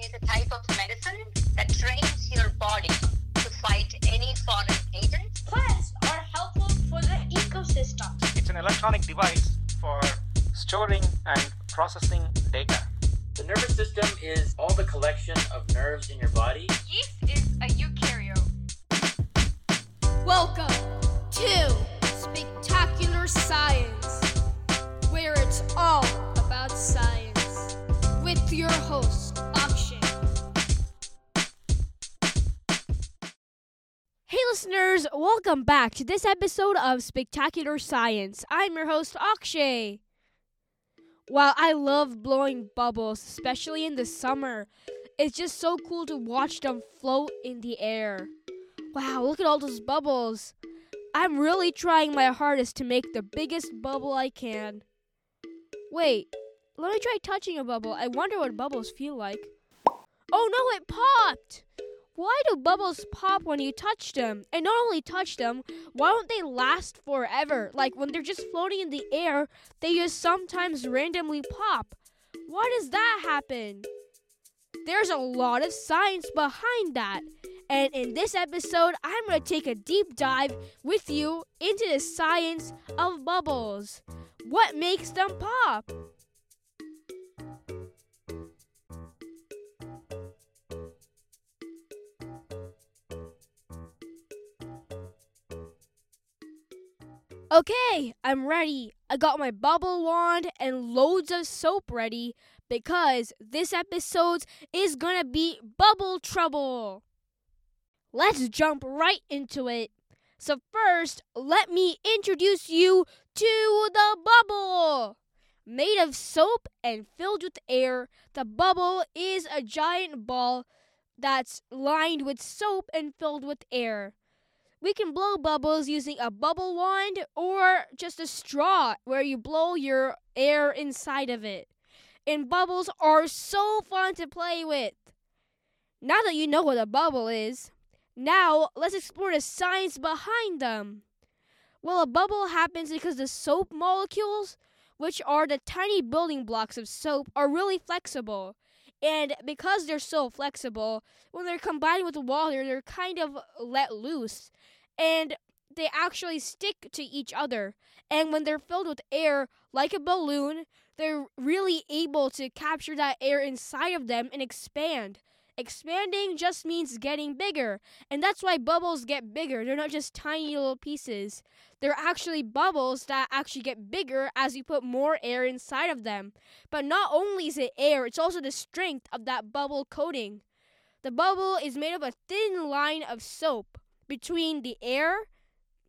is a type of medicine that trains your body to fight any foreign agent. Plants are helpful for the ecosystem. It's an electronic device for storing and processing data. The nervous system is all the collection of nerves in your body. Yeast welcome back to this episode of Spectacular Science. I'm your host, Akshay. While I love blowing bubbles, especially in the summer, it's just so cool to watch them float in the air. Wow, look at all those bubbles. I'm really trying my hardest to make the biggest bubble I can. Wait, let me try touching a bubble. I wonder what bubbles feel like. Oh no, it popped! Why do bubbles pop when you touch them? And not only touch them, why don't they last forever? Like when they're just floating in the air, they just sometimes randomly pop. Why does that happen? There's a lot of science behind that. And in this episode, I'm going to take a deep dive with you into the science of bubbles. What makes them pop? Okay, I'm ready. I got my bubble wand and loads of soap ready because this episode is gonna be bubble trouble. Let's jump right into it. So, first, let me introduce you to the bubble. Made of soap and filled with air, the bubble is a giant ball that's lined with soap and filled with air. We can blow bubbles using a bubble wand or just a straw where you blow your air inside of it. And bubbles are so fun to play with. Now that you know what a bubble is, now let's explore the science behind them. Well, a bubble happens because the soap molecules, which are the tiny building blocks of soap, are really flexible. And because they're so flexible, when they're combined with water, they're kind of let loose. And they actually stick to each other. And when they're filled with air, like a balloon, they're really able to capture that air inside of them and expand. Expanding just means getting bigger. And that's why bubbles get bigger. They're not just tiny little pieces. They're actually bubbles that actually get bigger as you put more air inside of them. But not only is it air, it's also the strength of that bubble coating. The bubble is made of a thin line of soap between the air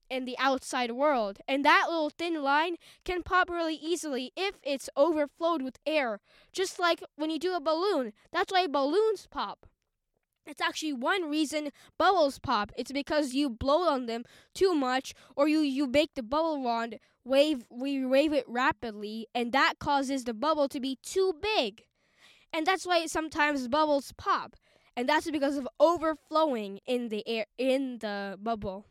and the outside world. And that little thin line can pop really easily if it's overflowed with air. Just like when you do a balloon. That's why balloons pop. It's actually one reason bubbles pop. It's because you blow on them too much or you, you make the bubble wand wave we wave it rapidly and that causes the bubble to be too big. And that's why sometimes bubbles pop. And that's because of overflowing in the air in the bubble.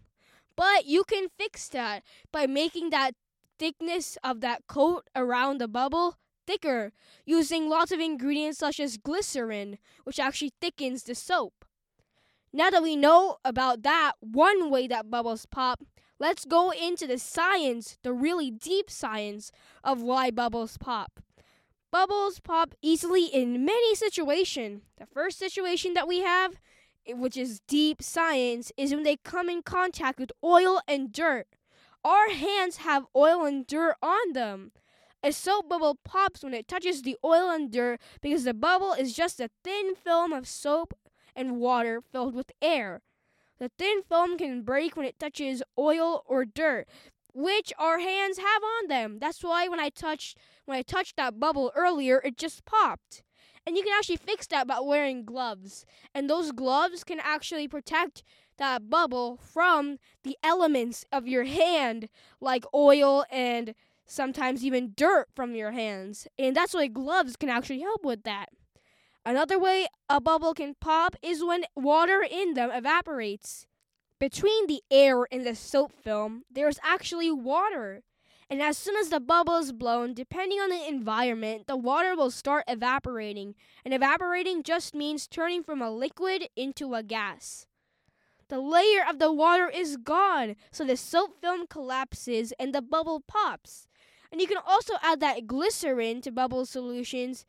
But you can fix that by making that thickness of that coat around the bubble thicker using lots of ingredients such as glycerin, which actually thickens the soap. Now that we know about that one way that bubbles pop, let's go into the science, the really deep science of why bubbles pop. Bubbles pop easily in many situations. The first situation that we have, which is deep science, is when they come in contact with oil and dirt. Our hands have oil and dirt on them. A soap bubble pops when it touches the oil and dirt because the bubble is just a thin film of soap and water filled with air. The thin film can break when it touches oil or dirt, which our hands have on them. That's why when I touched when I touched that bubble earlier, it just popped. And you can actually fix that by wearing gloves. And those gloves can actually protect that bubble from the elements of your hand, like oil and sometimes even dirt from your hands. And that's why gloves can actually help with that. Another way a bubble can pop is when water in them evaporates. Between the air and the soap film, there's actually water. And as soon as the bubble is blown, depending on the environment, the water will start evaporating. And evaporating just means turning from a liquid into a gas. The layer of the water is gone, so the soap film collapses and the bubble pops. And you can also add that glycerin to bubble solutions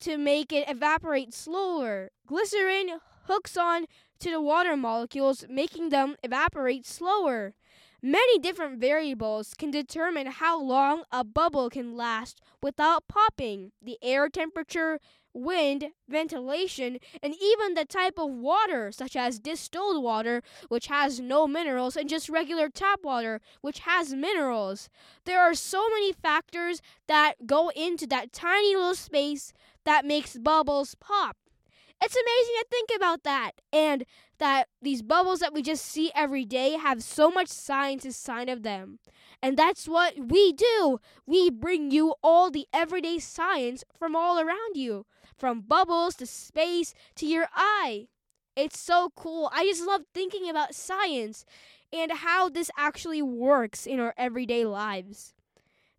to make it evaporate slower. Glycerin hooks on to the water molecules, making them evaporate slower. Many different variables can determine how long a bubble can last without popping. The air temperature, wind, ventilation, and even the type of water, such as distilled water, which has no minerals, and just regular tap water, which has minerals. There are so many factors that go into that tiny little space that makes bubbles pop. It's amazing to think about that. And that these bubbles that we just see every day have so much science inside of them. And that's what we do. We bring you all the everyday science from all around you, from bubbles to space to your eye. It's so cool. I just love thinking about science and how this actually works in our everyday lives.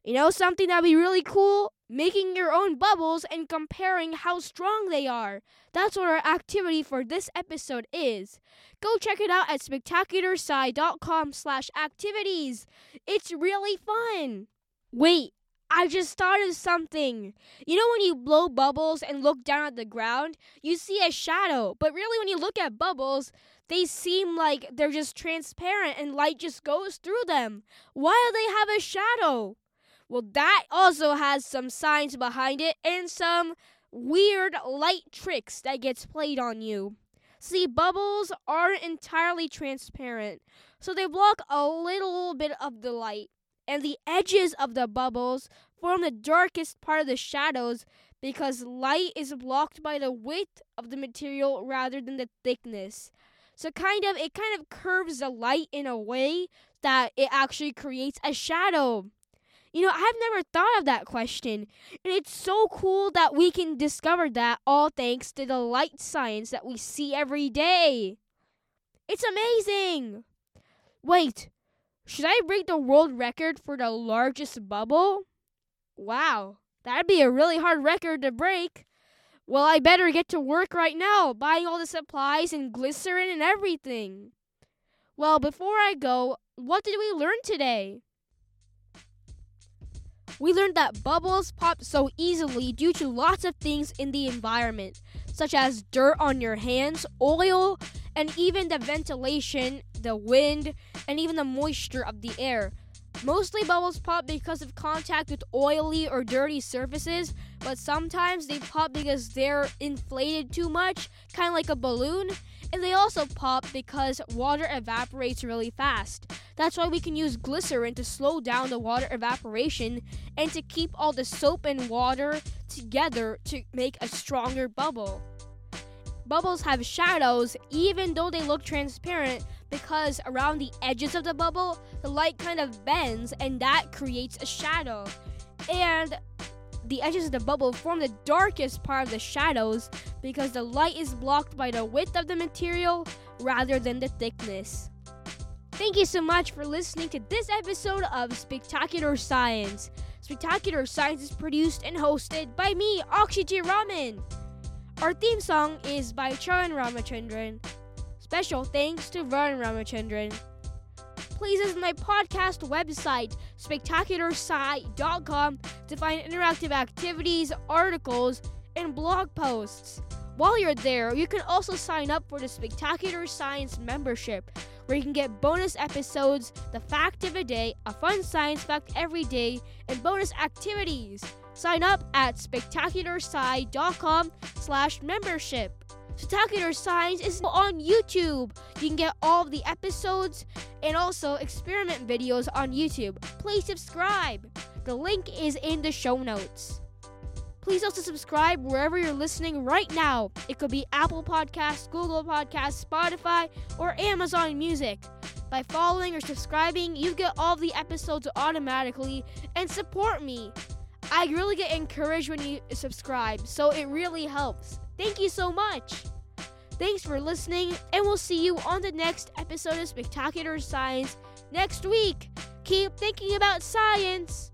You know, something that'd be really cool? Making your own bubbles and comparing how strong they are. That's what our activity for this episode is. Go check it out at spectacularsci.com slash activities. It's really fun. Wait, I just thought of something. You know when you blow bubbles and look down at the ground, you see a shadow. But really when you look at bubbles, they seem like they're just transparent and light just goes through them. Why do they have a shadow? Well, that also has some science behind it and some weird light tricks that gets played on you. See, bubbles aren't entirely transparent, so they block a little bit of the light, and the edges of the bubbles form the darkest part of the shadows because light is blocked by the width of the material rather than the thickness. So kind of it kind of curves the light in a way that it actually creates a shadow. You know, I've never thought of that question. And it's so cool that we can discover that all thanks to the light science that we see every day. It's amazing. Wait, should I break the world record for the largest bubble? Wow, that'd be a really hard record to break. Well, I better get to work right now, buying all the supplies and glycerin and everything. Well, before I go, what did we learn today? We learned that bubbles pop so easily due to lots of things in the environment, such as dirt on your hands, oil, and even the ventilation, the wind, and even the moisture of the air. Mostly bubbles pop because of contact with oily or dirty surfaces, but sometimes they pop because they're inflated too much, kind of like a balloon, and they also pop because water evaporates really fast. That's why we can use glycerin to slow down the water evaporation and to keep all the soap and water together to make a stronger bubble. Bubbles have shadows even though they look transparent because around the edges of the bubble, the light kind of bends and that creates a shadow. And the edges of the bubble form the darkest part of the shadows because the light is blocked by the width of the material rather than the thickness. Thank you so much for listening to this episode of Spectacular Science. Spectacular Science is produced and hosted by me, Akshay Raman. Our theme song is by Charan Ramachandran. Special thanks to Varun Ramachandran please visit my podcast website, spectacularsci.com, to find interactive activities, articles, and blog posts. While you're there, you can also sign up for the Spectacular Science membership, where you can get bonus episodes, the fact of the day, a fun science fact every day, and bonus activities. Sign up at spectacularsci.com slash membership. Spectacular Science is on YouTube. You can get all the episodes and also experiment videos on YouTube. Please subscribe. The link is in the show notes. Please also subscribe wherever you're listening right now. It could be Apple Podcasts, Google Podcasts, Spotify, or Amazon Music. By following or subscribing, you get all the episodes automatically and support me. I really get encouraged when you subscribe, so it really helps. Thank you so much. Thanks for listening, and we'll see you on the next episode of Spectacular Science next week. keep thinking about science.